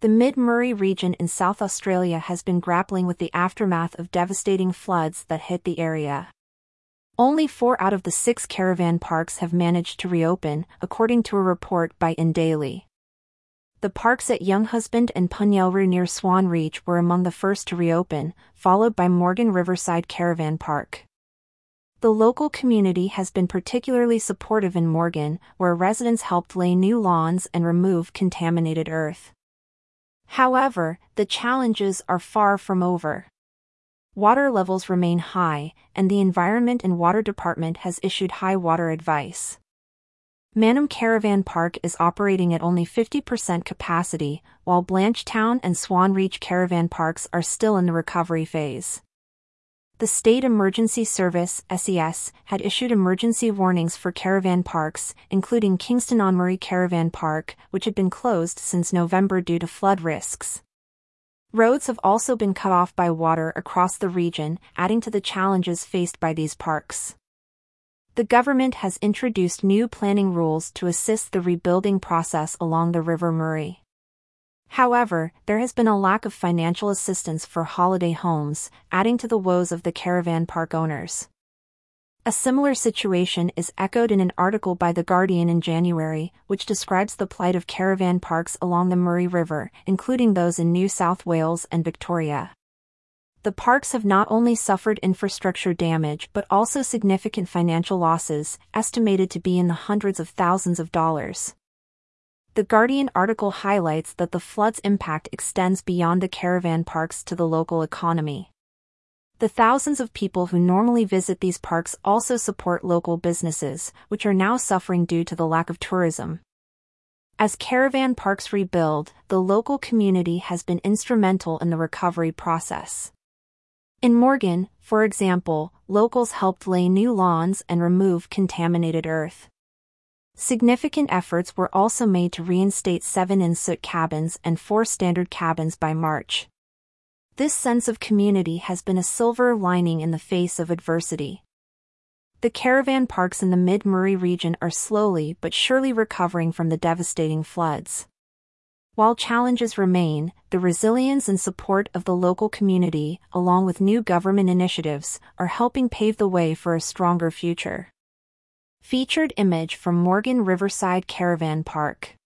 The Mid-Murray region in South Australia has been grappling with the aftermath of devastating floods that hit the area. Only four out of the six caravan parks have managed to reopen, according to a report by InDaily. The parks at Younghusband and Punyelroo near Swan Reach were among the first to reopen, followed by Morgan Riverside Caravan Park. The local community has been particularly supportive in Morgan, where residents helped lay new lawns and remove contaminated earth. However, the challenges are far from over. Water levels remain high, and the Environment and Water Department has issued high water advice. Mannum Caravan Park is operating at only 50% capacity, while Blanchetown and Swan Reach Caravan Parks are still in the recovery phase the State Emergency Service SES, had issued emergency warnings for caravan parks, including Kingston on Murray Caravan Park, which had been closed since November due to flood risks. Roads have also been cut off by water across the region, adding to the challenges faced by these parks. The government has introduced new planning rules to assist the rebuilding process along the River Murray. However, there has been a lack of financial assistance for holiday homes, adding to the woes of the caravan park owners. A similar situation is echoed in an article by The Guardian in January, which describes the plight of caravan parks along the Murray River, including those in New South Wales and Victoria. The parks have not only suffered infrastructure damage but also significant financial losses, estimated to be in the hundreds of thousands of dollars. The Guardian article highlights that the flood's impact extends beyond the caravan parks to the local economy. The thousands of people who normally visit these parks also support local businesses, which are now suffering due to the lack of tourism. As caravan parks rebuild, the local community has been instrumental in the recovery process. In Morgan, for example, locals helped lay new lawns and remove contaminated earth. Significant efforts were also made to reinstate seven en-suite cabins and four standard cabins by March. This sense of community has been a silver lining in the face of adversity. The caravan parks in the Mid-Murray region are slowly but surely recovering from the devastating floods. While challenges remain, the resilience and support of the local community, along with new government initiatives, are helping pave the way for a stronger future. Featured image from Morgan Riverside Caravan Park.